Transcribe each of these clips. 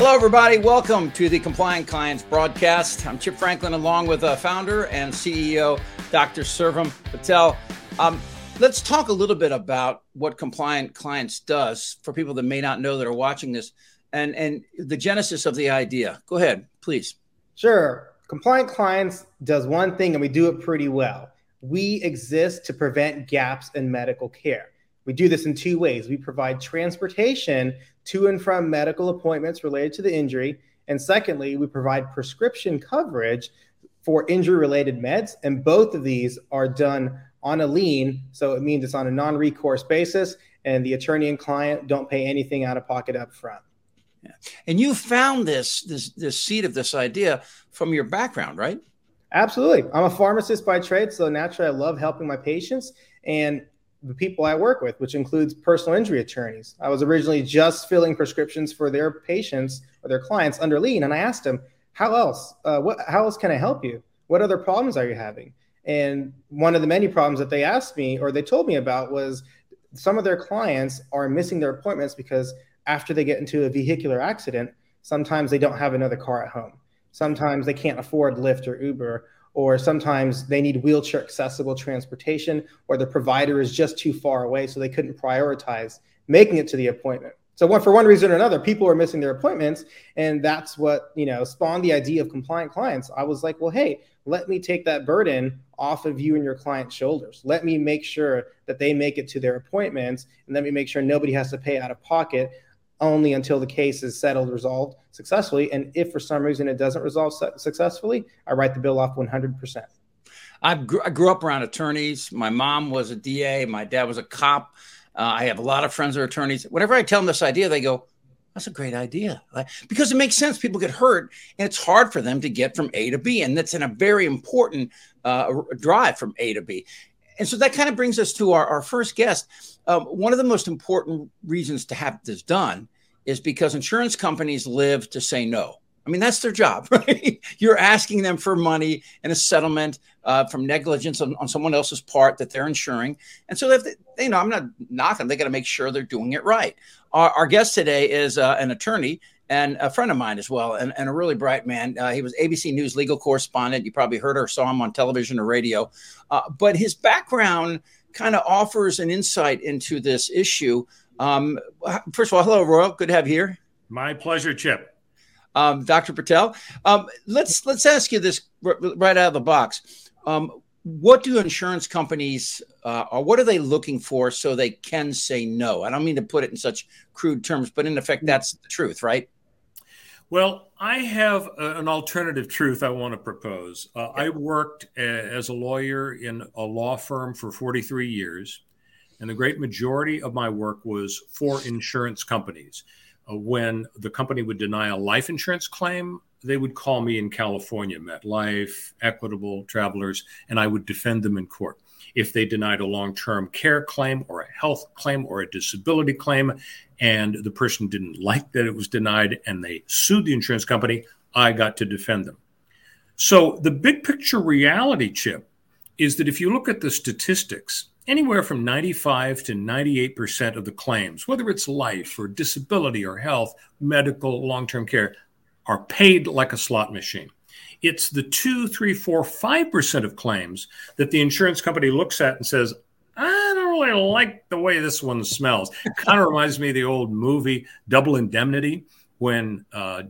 Hello, everybody. Welcome to the Compliant Clients broadcast. I'm Chip Franklin, along with uh, founder and CEO Dr. Survam Patel. Um, let's talk a little bit about what Compliant Clients does for people that may not know that are watching this, and and the genesis of the idea. Go ahead, please. Sure. Compliant Clients does one thing, and we do it pretty well. We exist to prevent gaps in medical care. We do this in two ways. We provide transportation to and from medical appointments related to the injury. And secondly, we provide prescription coverage for injury related meds. And both of these are done on a lien. So it means it's on a non recourse basis, and the attorney and client don't pay anything out of pocket up front. Yeah. And you found this, this, this seed of this idea from your background, right? Absolutely. I'm a pharmacist by trade. So naturally, I love helping my patients. And the people I work with, which includes personal injury attorneys. I was originally just filling prescriptions for their patients or their clients under lien, and I asked them, "How else? Uh, what? How else can I help you? What other problems are you having?" And one of the many problems that they asked me or they told me about was some of their clients are missing their appointments because after they get into a vehicular accident, sometimes they don't have another car at home. Sometimes they can't afford Lyft or Uber, or sometimes they need wheelchair accessible transportation, or the provider is just too far away, so they couldn't prioritize making it to the appointment. So one, for one reason or another, people are missing their appointments, and that's what you know spawned the idea of compliant clients. I was like, well, hey, let me take that burden off of you and your client's shoulders. Let me make sure that they make it to their appointments, and let me make sure nobody has to pay out of pocket only until the case is settled, resolved successfully. And if for some reason it doesn't resolve su- successfully, I write the bill off 100%. I grew, I grew up around attorneys. My mom was a DA. My dad was a cop. Uh, I have a lot of friends who are attorneys. Whenever I tell them this idea, they go, that's a great idea because it makes sense. People get hurt and it's hard for them to get from A to B. And that's in a very important uh, drive from A to B. And so that kind of brings us to our, our first guest. Um, one of the most important reasons to have this done is because insurance companies live to say no. I mean, that's their job, right? You're asking them for money and a settlement uh, from negligence on, on, someone else's part that they're insuring. And so, if they, you know, I'm not knocking, they got to make sure they're doing it right. Our, our guest today is uh, an attorney and a friend of mine as well, and, and a really bright man. Uh, he was ABC News legal correspondent. You probably heard or saw him on television or radio. Uh, but his background kind of offers an insight into this issue. Um, first of all, hello, Royal. Good to have you here. My pleasure, Chip. Um, Dr. Patel, um, let's let's ask you this right out of the box. Um, what do insurance companies uh, or what are they looking for so they can say no? I don't mean to put it in such crude terms, but in effect, that's the truth, right? Well, I have a, an alternative truth I want to propose. Uh, I worked a, as a lawyer in a law firm for 43 years, and the great majority of my work was for insurance companies. Uh, when the company would deny a life insurance claim, they would call me in California, MetLife, Equitable, Travelers, and I would defend them in court if they denied a long term care claim or a health claim or a disability claim, and the person didn't like that it was denied and they sued the insurance company, I got to defend them. So the big picture reality, Chip, is that if you look at the statistics, anywhere from 95 to 98% of the claims, whether it's life or disability or health, medical, long term care, are paid like a slot machine. It's the two, three, four, five percent of claims that the insurance company looks at and says, I don't really like the way this one smells. Kind of reminds me of the old movie Double Indemnity when uh,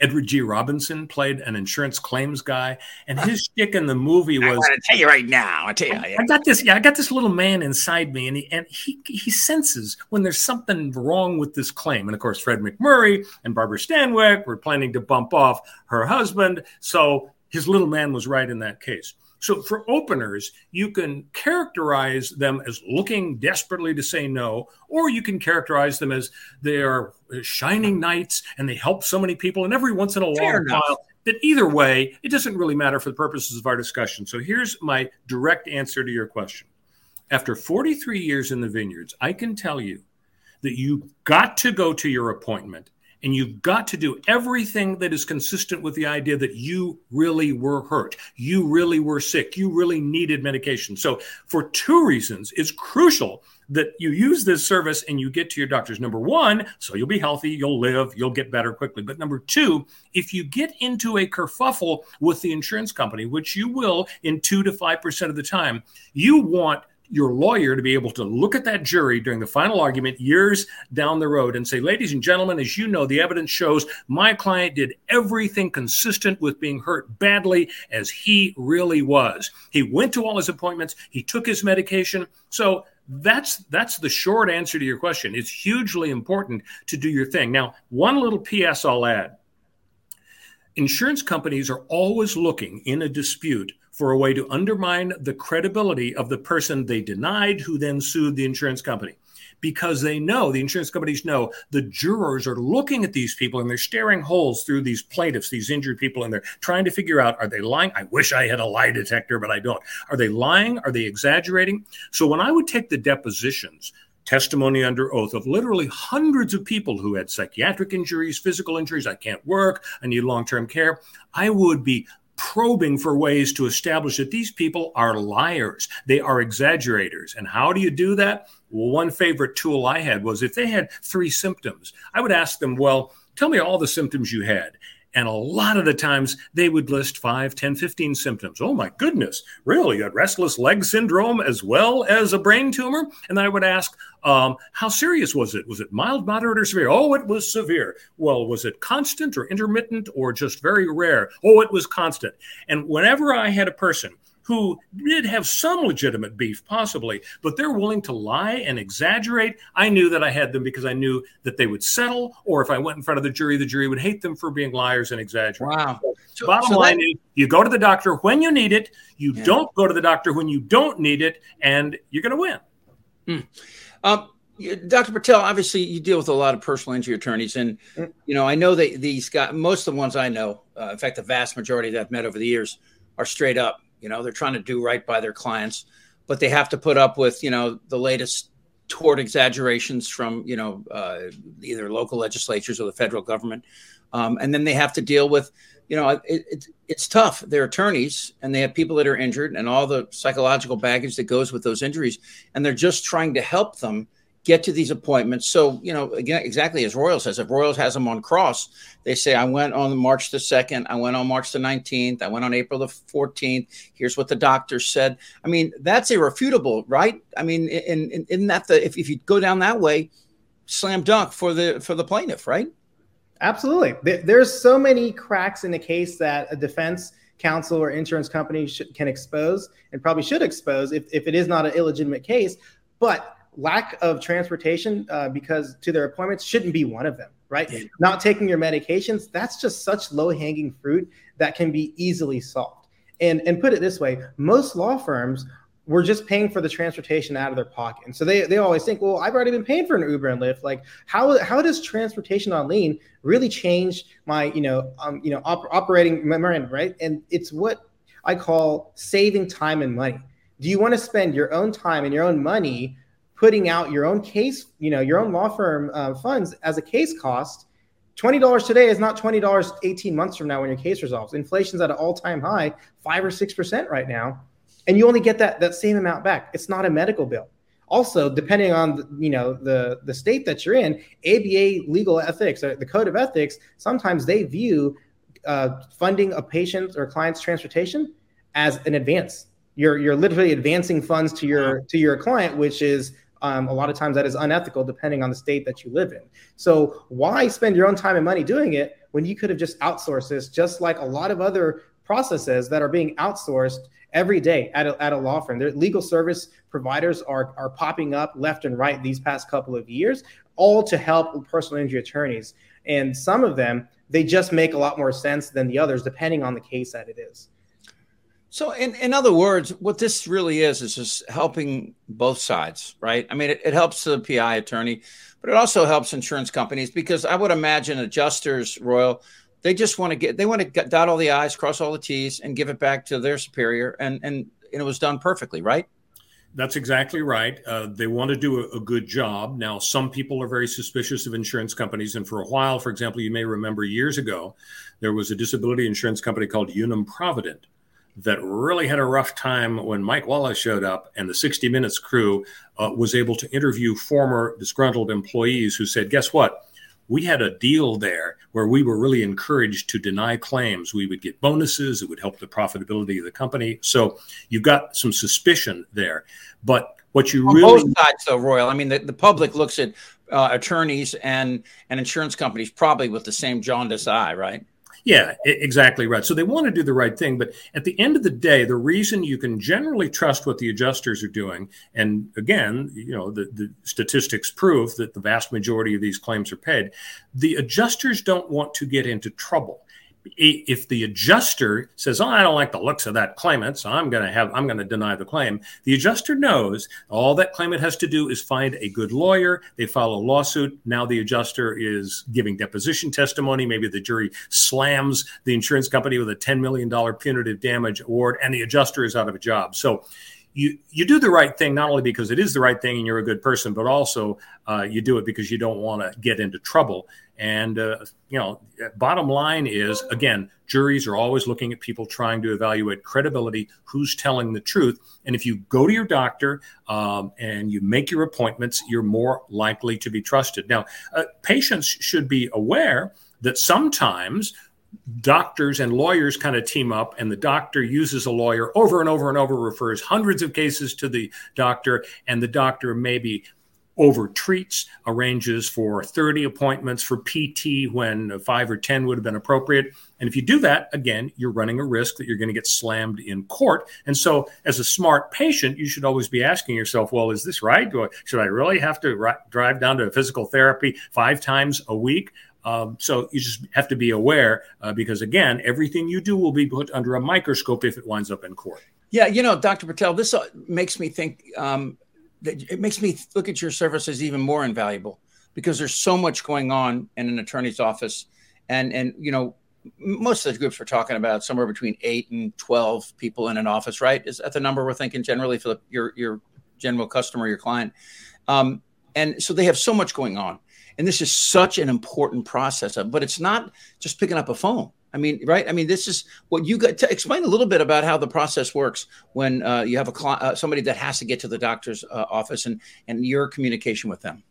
Edward G. Robinson played an insurance claims guy, and his stick in the movie was. I want to tell you right now. I tell you, I, I got this. Yeah, I got this little man inside me, and he and he he senses when there's something wrong with this claim. And of course, Fred MacMurray and Barbara Stanwyck were planning to bump off her husband, so his little man was right in that case. So for openers, you can characterize them as looking desperately to say no, or you can characterize them as they are uh, shining knights and they help so many people. And every once in a long while, that either way, it doesn't really matter for the purposes of our discussion. So here's my direct answer to your question. After 43 years in the vineyards, I can tell you that you got to go to your appointment And you've got to do everything that is consistent with the idea that you really were hurt. You really were sick. You really needed medication. So, for two reasons, it's crucial that you use this service and you get to your doctors. Number one, so you'll be healthy, you'll live, you'll get better quickly. But number two, if you get into a kerfuffle with the insurance company, which you will in two to 5% of the time, you want your lawyer to be able to look at that jury during the final argument years down the road and say, ladies and gentlemen, as you know, the evidence shows my client did everything consistent with being hurt badly as he really was. He went to all his appointments, he took his medication. So that's that's the short answer to your question. It's hugely important to do your thing. Now, one little PS I'll add. Insurance companies are always looking in a dispute for a way to undermine the credibility of the person they denied who then sued the insurance company because they know the insurance companies know the jurors are looking at these people and they're staring holes through these plaintiffs, these injured people, and they're trying to figure out are they lying? I wish I had a lie detector, but I don't. Are they lying? Are they exaggerating? So when I would take the depositions, testimony under oath of literally hundreds of people who had psychiatric injuries, physical injuries, I can't work, I need long term care, I would be probing for ways to establish that these people are liars. They are exaggerators. And how do you do that? Well, one favorite tool I had was if they had three symptoms, I would ask them, well, tell me all the symptoms you had. And a lot of the times they would list 5, 10, 15 symptoms. Oh my goodness, really? You got restless leg syndrome as well as a brain tumor? And I would ask, um, how serious was it? Was it mild, moderate, or severe? Oh, it was severe. Well, was it constant or intermittent or just very rare? Oh, it was constant. And whenever I had a person who did have some legitimate beef, possibly, but they're willing to lie and exaggerate. I knew that I had them because I knew that they would settle, or if I went in front of the jury, the jury would hate them for being liars and exaggerating. Wow. So, Bottom so line that, is you go to the doctor when you need it, you yeah. don't go to the doctor when you don't need it, and you're going to win. Hmm. Um, Dr. Patel, obviously you deal with a lot of personal injury attorneys, and mm. you know I know that these guys, most of the ones I know, uh, in fact, the vast majority that I've met over the years, are straight up. You know, they're trying to do right by their clients, but they have to put up with, you know, the latest tort exaggerations from, you know, uh, either local legislatures or the federal government. Um, and then they have to deal with, you know, it, it, it's tough. They're attorneys and they have people that are injured and all the psychological baggage that goes with those injuries. And they're just trying to help them get to these appointments. So, you know, again, exactly as Royals says, if Royals has them on cross, they say, I went on March the 2nd, I went on March the 19th, I went on April the 14th. Here's what the doctor said. I mean, that's irrefutable, right? I mean, in, in that the if, if you go down that way, slam dunk for the for the plaintiff, right? Absolutely. There's so many cracks in the case that a defense counsel or insurance company can expose and probably should expose if, if it is not an illegitimate case. But lack of transportation uh, because to their appointments shouldn't be one of them right? Yeah. not taking your medications that's just such low hanging fruit that can be easily solved. And and put it this way most law firms were just paying for the transportation out of their pocket. And so they, they always think well i've already been paying for an uber and lyft. Like how, how does transportation on lien really change my you know um, you know op- operating memorandum right? And it's what i call saving time and money. Do you want to spend your own time and your own money putting out your own case, you know, your own law firm uh, funds as a case cost, $20 today is not $20 18 months from now when your case resolves. Inflation's at an all-time high, five or six percent right now. And you only get that that same amount back. It's not a medical bill. Also, depending on the, you know the the state that you're in, ABA legal ethics, or the code of ethics, sometimes they view uh, funding a patient or client's transportation as an advance. You're you're literally advancing funds to your to your client, which is um, a lot of times that is unethical depending on the state that you live in. So why spend your own time and money doing it when you could have just outsourced this, just like a lot of other processes that are being outsourced every day at a, at a law firm. Their legal service providers are, are popping up left and right these past couple of years, all to help personal injury attorneys. And some of them, they just make a lot more sense than the others, depending on the case that it is. So, in, in other words, what this really is is just helping both sides, right? I mean, it, it helps the PI attorney, but it also helps insurance companies because I would imagine adjusters, Royal, they just want to get, they want to dot all the I's, cross all the T's, and give it back to their superior. And, and, and it was done perfectly, right? That's exactly right. Uh, they want to do a, a, good job. Now, some people are very suspicious of insurance companies. And for a while, for example, you may remember years ago, there was a disability insurance company called Unum Provident that really had a rough time when Mike Wallace showed up and the 60 Minutes crew uh, was able to interview former disgruntled employees who said, Guess what? we had a deal there where we were really encouraged to deny claims. We would get bonuses, it would help the profitability of the company. So you've got some suspicion there. But what you On really both sides, though, Royal. I mean, the, the public looks at uh, attorneys and and insurance companies probably with the same jaundiced eye, right? Yeah, exactly right. So they want to do the right thing, but at the end of the day, the reason you can generally trust what the adjusters are doing, and again, you know, the, the statistics prove that the vast majority of these claims are paid. The adjusters don't want to get into trouble if the adjuster says, "Oh, I don't like the looks of that claimant, so I'm going to have I'm going to deny the claim," the adjuster knows all that claimant has to do is find a good lawyer. They file a lawsuit. Now the adjuster is giving deposition testimony. Maybe the jury slams the insurance company with a ten million dollar punitive damage award, and the adjuster is out of a job. So you you do the right thing not only because it is the right thing and you're a good person, but also uh, you do it because you don't want to get into trouble. And uh, you know, bottom line is again, juries are always looking at people trying to evaluate credibility, who's telling the truth. And if you go to your doctor um, and you make your appointments, you're more likely to be trusted. Now, uh, patients should be aware that sometimes doctors and lawyers kind of team up and the doctor uses a lawyer over and over and over refers hundreds of cases to the doctor and the doctor maybe over treats arranges for 30 appointments for pt when 5 or 10 would have been appropriate. And if you do that again you're running a risk that you're going to get slammed in court. And so as a smart patient you should always be asking yourself well is this right? I, should i really have to ri- drive down to physical therapy five times a week um, so you just have to be aware uh, because again, everything you do will be put under a microscope if it winds up in court. Yeah, you know, Dr. Patel, this uh, makes me think um, that it makes me look at your services even more invaluable because there's so much going on in an attorney's office, and and you know, most of the groups we're talking about somewhere between eight and twelve people in an office, right? Is that the number we're thinking generally for the, your your general customer, your client? Um, and so they have so much going on and this is such an important process, but it's not just picking up a phone. I mean, right? I mean, this is what you got to explain a little bit about how the process works when uh, you have a cl- uh, somebody that has to get to the doctor's uh, office and and your communication with them.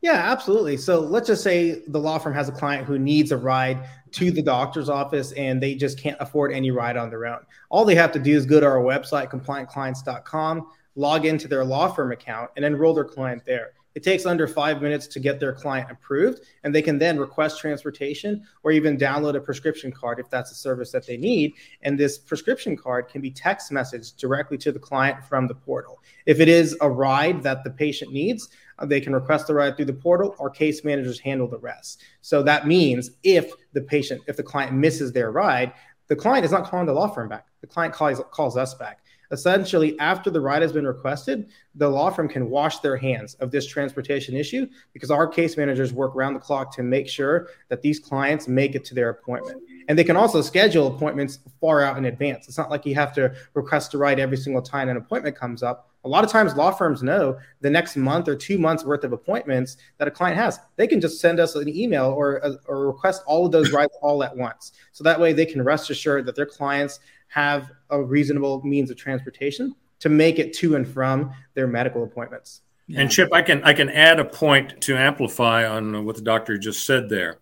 Yeah, absolutely. So let's just say the law firm has a client who needs a ride to the doctor's office and they just can't afford any ride on their own. All they have to do is go to our website, compliantclients.com, log into their law firm account, and enroll their client there. It takes under five minutes to get their client approved, and they can then request transportation or even download a prescription card if that's a service that they need. And this prescription card can be text messaged directly to the client from the portal. If it is a ride that the patient needs, uh, they can request the ride through the portal. Our case managers handle the rest. So that means if the patient, if the client misses their ride, the client is not calling the law firm back. The client calls, calls us back essentially after the ride has been requested the law firm can wash their hands of this transportation issue because our case managers work around the clock to make sure that these clients make it to their appointment. And they can also schedule appointments far out in advance. It's not like you have to request a ride every single time an appointment comes up. A lot of times law firms know the next month or two months worth of appointments that a client has. They can just send us an email or, uh, or request all of those rides all at once. So that way they can rest assured that their clients have a reasonable means of transportation to make it to and from their medical appointments. Yeah. And Chip, I can I can add a point to amplify on what the doctor just said there.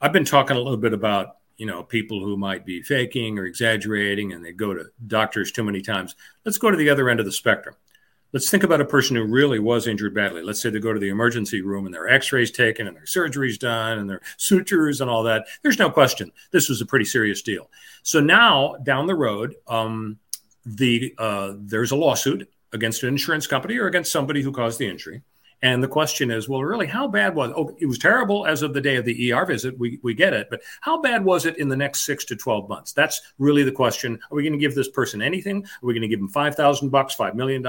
I've been talking a little bit about you know people who might be faking or exaggerating, and they go to doctors too many times. Let's go to the other end of the spectrum. Let's think about a person who really was injured badly. Let's say they go to the emergency room and their x-rays taken and their surgeries done and their sutures and all that. There's no question this was a pretty serious deal. So now down the road, um, the uh, there's a lawsuit against an insurance company or against somebody who caused the injury. And the question is, well, really, how bad was it? Oh, it was terrible as of the day of the ER visit. We, we get it. But how bad was it in the next six to 12 months? That's really the question. Are we going to give this person anything? Are we going to give them 5,000 bucks, $5 million?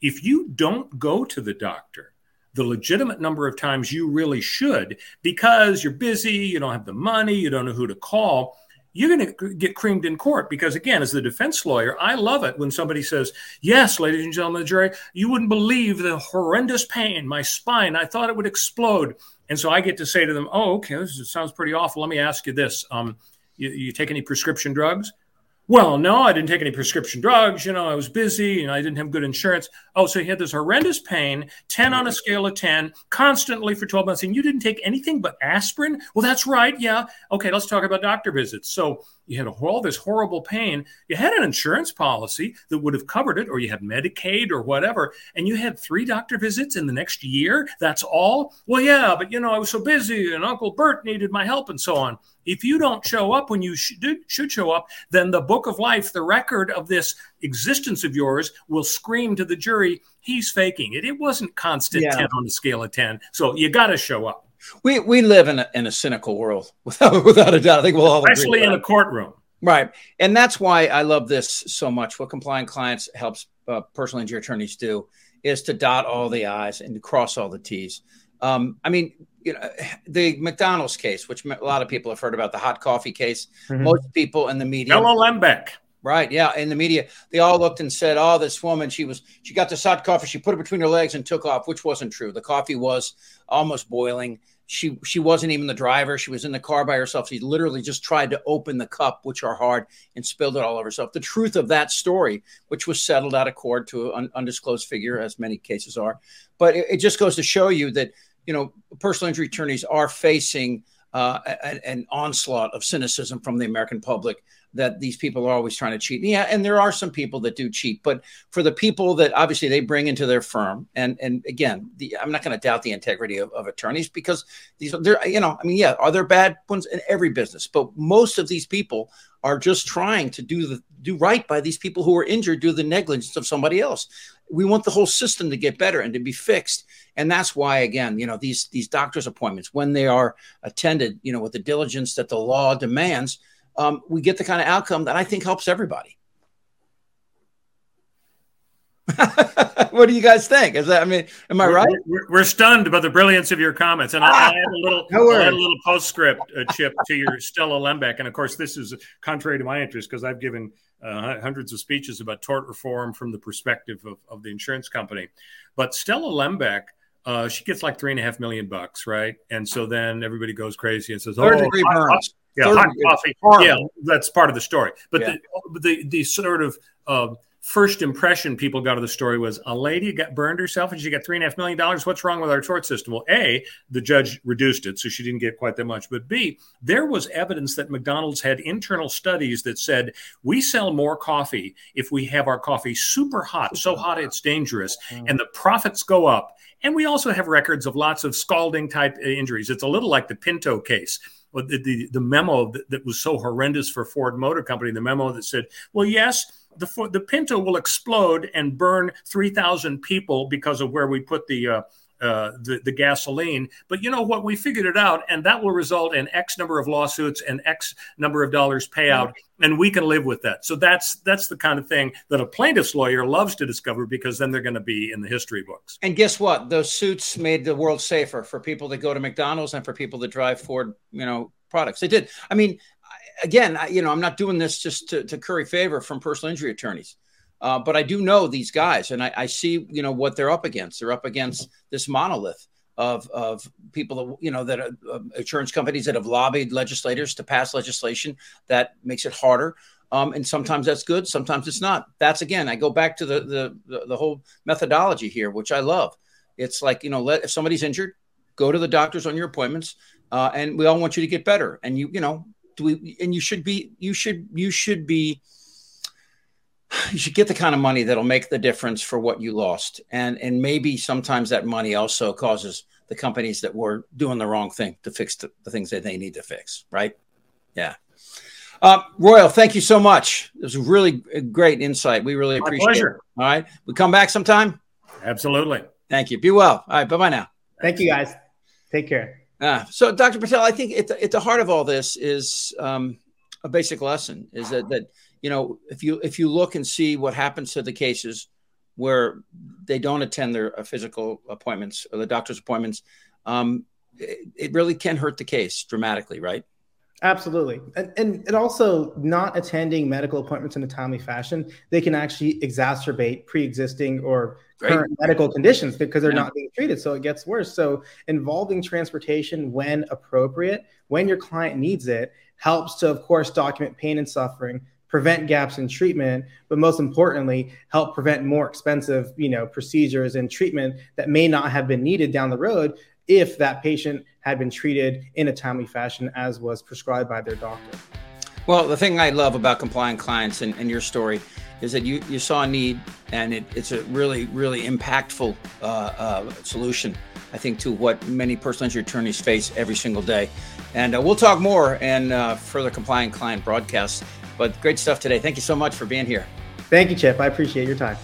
If you don't go to the doctor the legitimate number of times you really should because you're busy, you don't have the money, you don't know who to call, you're going to get creamed in court because, again, as the defense lawyer, I love it when somebody says, Yes, ladies and gentlemen of the jury, you wouldn't believe the horrendous pain, my spine, I thought it would explode. And so I get to say to them, Oh, okay, this sounds pretty awful. Let me ask you this um, you, you take any prescription drugs? Well, no, I didn't take any prescription drugs. You know, I was busy and I didn't have good insurance. Oh, so he had this horrendous pain, 10 on a scale of 10, constantly for 12 months. And you didn't take anything but aspirin? Well, that's right. Yeah. Okay, let's talk about doctor visits. So you had all this horrible pain. You had an insurance policy that would have covered it, or you had Medicaid or whatever, and you had three doctor visits in the next year. That's all. Well, yeah, but you know, I was so busy, and Uncle Bert needed my help, and so on. If you don't show up when you should, should show up, then the book of life, the record of this existence of yours, will scream to the jury, he's faking it. It wasn't constant yeah. 10 on a scale of 10. So you got to show up. We we live in a, in a cynical world without without a doubt. I think we'll all especially in a courtroom, right? And that's why I love this so much. What compliant clients helps uh, personal injury attorneys do is to dot all the i's and to cross all the t's. Um, I mean, you know, the McDonald's case, which a lot of people have heard about, the hot coffee case. Mm-hmm. Most people in the media, Stella Liebeck. Right. Yeah. In the media, they all looked and said, "Oh, this woman, she was, she got this hot coffee, she put it between her legs and took off," which wasn't true. The coffee was almost boiling she she wasn't even the driver. She was in the car by herself. She literally just tried to open the cup, which are hard, and spilled it all over herself. The truth of that story, which was settled out of court to an undisclosed figure, as many cases are, but it, it just goes to show you that you know personal injury attorneys are facing uh, an, an onslaught of cynicism from the American public that these people are always trying to cheat. Yeah, and there are some people that do cheat, but for the people that obviously they bring into their firm, and and again, the, I'm not going to doubt the integrity of, of attorneys because these they're you know I mean yeah, are there bad ones in every business, but most of these people are just trying to do the do right by these people who are injured due to the negligence of somebody else. We want the whole system to get better and to be fixed, and that's why again, you know, these these doctors' appointments when they are attended, you know, with the diligence that the law demands um, we get the kind of outcome that I think helps everybody. what do you guys think? Is that I mean, am I we're, right? We're, we're, stunned by the brilliance of your comments, and ah, I, I had a little, no I had a little postscript, uh, Chip, to your Stella Liebeck, and of course, this is contrary to my interest because I've given uh, hundreds of speeches about tort reform from the perspective of, of the insurance company. But Stella Liebeck, uh, she gets like three and a half million bucks, right? And so then everybody goes crazy and says, "Oh, Third degree burns." yeah, hot coffee. Yeah, that's part of the story. But yeah. the, the, the sort of uh, first impression people got of the story was a lady got burned herself and she got three and a half million dollars. What's wrong with our tort system? Well, a the judge reduced it, so she didn't get quite that much. But b there was evidence that McDonald's had internal studies that said we sell more coffee if we have our coffee super hot, so hot it's dangerous, mm. and the profits go up. And we also have records of lots of scalding type injuries. It's a little like the Pinto case the, the, the memo that, that, was so horrendous for Ford Motor Company, the memo that said, well, yes, the, the Pinto will explode and burn 3,000 people because of where we put the, uh, uh, the, the gasoline. But you know what? We figured it out, and that will result in X number of lawsuits and X number of dollars payout, and we can live with that. So that's that's the kind of thing that a plaintiff's lawyer loves to discover because then they're going to be in the history books. And guess what? Those suits made the world safer for people that go to McDonald's and for people that drive Ford, you know, products. They did. I mean, again, I, you know, I'm not doing this just to, to curry favor from personal injury attorneys. Uh, but I do know these guys, and I, I, see you know what they're up against. They're up against this monolith of of people that you know that uh, insurance companies that have lobbied legislators to pass legislation that makes it harder. Um, and sometimes that's good, sometimes it's not. That's again, I go back to the the the, the whole methodology here, which I love. It's like you know, let if somebody's injured, go to the doctors on your appointments, uh, and we all want you to get better. And you you know, do we? And you should be you should you should be you should get the kind of money that'll make the difference for what you lost. And and maybe sometimes that money also causes the companies that were doing the wrong thing to fix the, the things that they need to fix right? Yeah. Uh, royal thank you so much. It was really great insight. We really My appreciate pleasure. it all right. We come back sometime? Absolutely. Thank you. Be well. All right. Bye-bye now. Thank you guys. Take care uh, so dr patel i think at the, at the heart of all this is um, a basic lesson is that that you know, if you if you look and see what happens to the cases where they don't attend their uh, physical appointments or the doctor's appointments, um, it, it, really can hurt the case dramatically, right? Absolutely. And, and, and also not attending medical appointments in a timely fashion, they can actually exacerbate pre-existing or Great. current medical conditions because they're yeah. not being treated. So it gets worse. So involving transportation when appropriate, when your client needs it, helps to, of course, document pain and suffering, prevent gaps in treatment, but most importantly, help prevent more expensive, you know, procedures and treatment that may not have been needed down the road if that patient had been treated in a timely fashion as was prescribed by their doctor. Well, the thing I love about compliant clients and, and your story is that you, you saw a need and it, it's a really, really impactful uh, uh, solution, I think, to what many personal injury attorneys face every single day. And uh, we'll talk more and uh, further compliant client broadcasts. But great stuff today. Thank you so much for being here. Thank you, Chip. I appreciate your time.